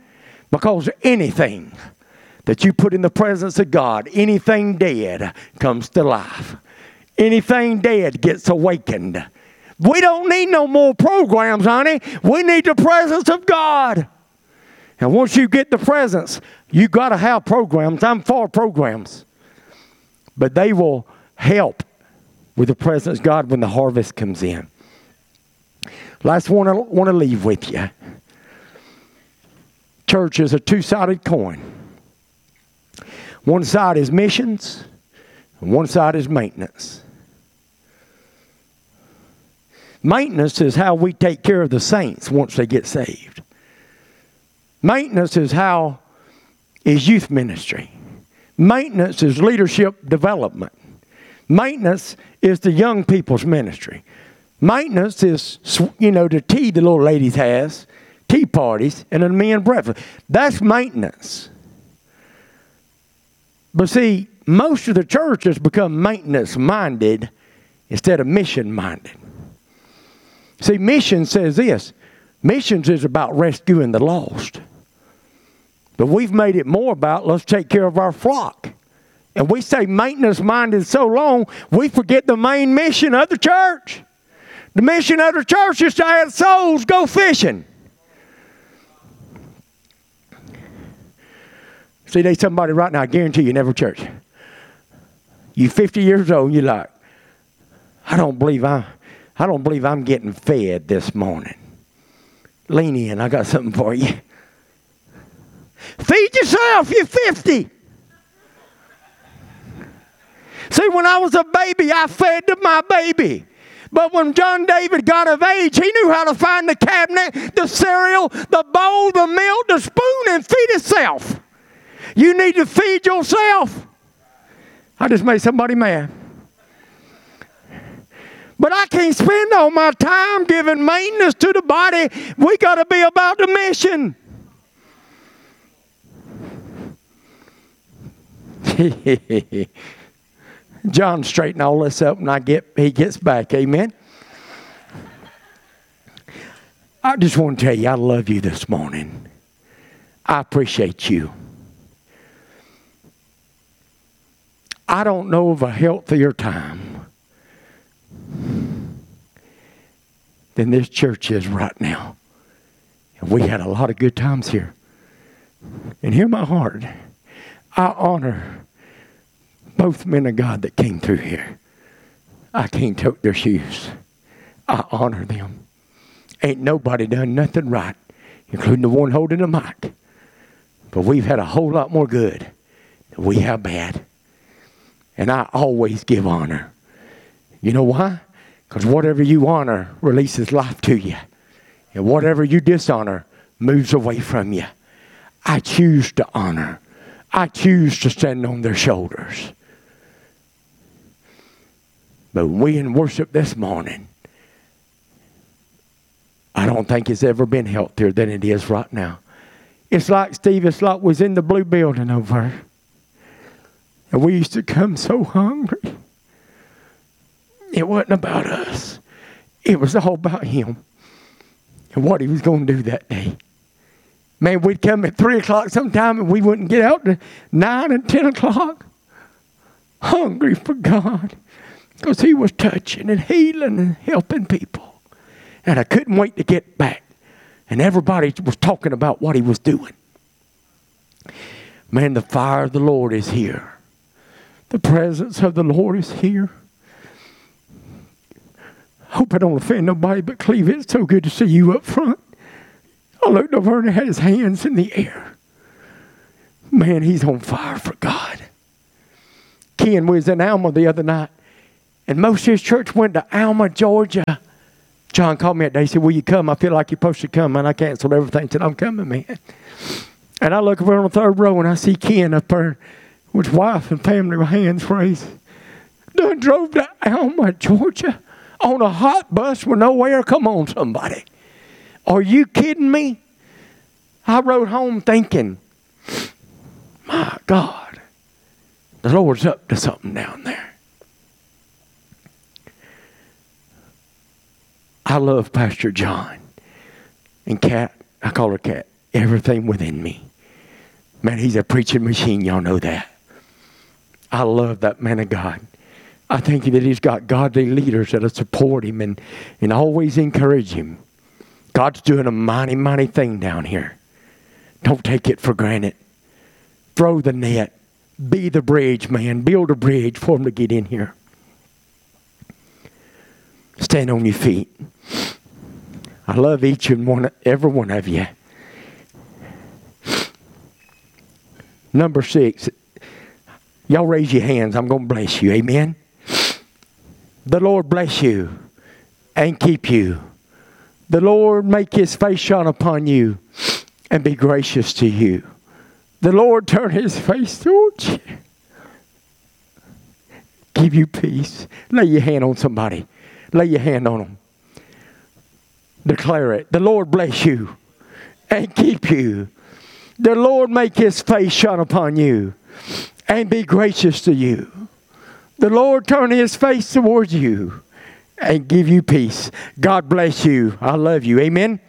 Because anything that you put in the presence of God, anything dead comes to life. Anything dead gets awakened. We don't need no more programs, honey. We need the presence of God. And once you get the presence, you got to have programs. I'm for programs. But they will help with the presence of God when the harvest comes in. Last one I want to leave with you. Church is a two sided coin. One side is missions, and one side is maintenance. Maintenance is how we take care of the saints once they get saved. Maintenance is how is youth ministry. Maintenance is leadership development. Maintenance is the young people's ministry. Maintenance is, you know, the tea the little ladies has, tea parties, and a men breakfast. That's maintenance. But see, most of the church has become maintenance minded instead of mission minded. See, mission says this missions is about rescuing the lost. But we've made it more about let's take care of our flock. And we say maintenance minded so long, we forget the main mission of the church. The mission of the church is to add souls go fishing. See, there's somebody right now, I guarantee you, never church. You 50 years old, you're like, I don't believe I, I don't believe I'm getting fed this morning. Lean in, I got something for you. Feed yourself, you're 50. See, when I was a baby, I fed my baby. But when John David got of age, he knew how to find the cabinet, the cereal, the bowl, the milk, the spoon, and feed himself. You need to feed yourself. I just made somebody mad. But I can't spend all my time giving maintenance to the body. We got to be about the mission. John straighten all this up and I get he gets back. Amen. I just want to tell you I love you this morning. I appreciate you. I don't know of a healthier time than this church is right now. And we had a lot of good times here. And hear my heart. I honor both men of God that came through here. I can't take their shoes. I honor them. Ain't nobody done nothing right, including the one holding the mic. But we've had a whole lot more good than we have bad. And I always give honor. You know why? Because whatever you honor releases life to you. And whatever you dishonor moves away from you. I choose to honor. I choose to stand on their shoulders. But we in worship this morning, I don't think it's ever been healthier than it is right now. It's like Steve, it's like was in the blue building over. And we used to come so hungry. It wasn't about us. It was all about him and what he was going to do that day. Man, we'd come at 3 o'clock sometime and we wouldn't get out to 9 and 10 o'clock. Hungry for God because he was touching and healing and helping people. And I couldn't wait to get back. And everybody was talking about what he was doing. Man, the fire of the Lord is here. The presence of the Lord is here. Hope I don't offend nobody, but Cleve, it's so good to see you up front. I looked over and had his hands in the air. Man, he's on fire for God. Ken was in Alma the other night. And most of his church went to Alma, Georgia. John called me that day. He said, Will you come? I feel like you're supposed to come. And I canceled everything. said, I'm coming, man. And I look over on the third row and I see Ken up there with wife and family with hands raised. Done drove to Alma, Georgia on a hot bus with nowhere. Come on, somebody. Are you kidding me? I rode home thinking, my God, the Lord's up to something down there. I love Pastor John. And Cat, I call her Cat, everything within me. Man, he's a preaching machine. Y'all know that. I love that man of God. I think that he's got godly leaders that'll support him and, and always encourage him. God's doing a mighty, mighty thing down here. Don't take it for granted. Throw the net, Be the bridge, man. Build a bridge for him to get in here. Stand on your feet. I love each and one, every one of you. Number six, y'all raise your hands. I'm going to bless you. Amen. The Lord bless you and keep you. The Lord make his face shine upon you and be gracious to you. The Lord turn his face towards you. Give you peace. Lay your hand on somebody. Lay your hand on them. Declare it. The Lord bless you and keep you. The Lord make his face shine upon you and be gracious to you. The Lord turn his face towards you and give you peace. God bless you. I love you. Amen.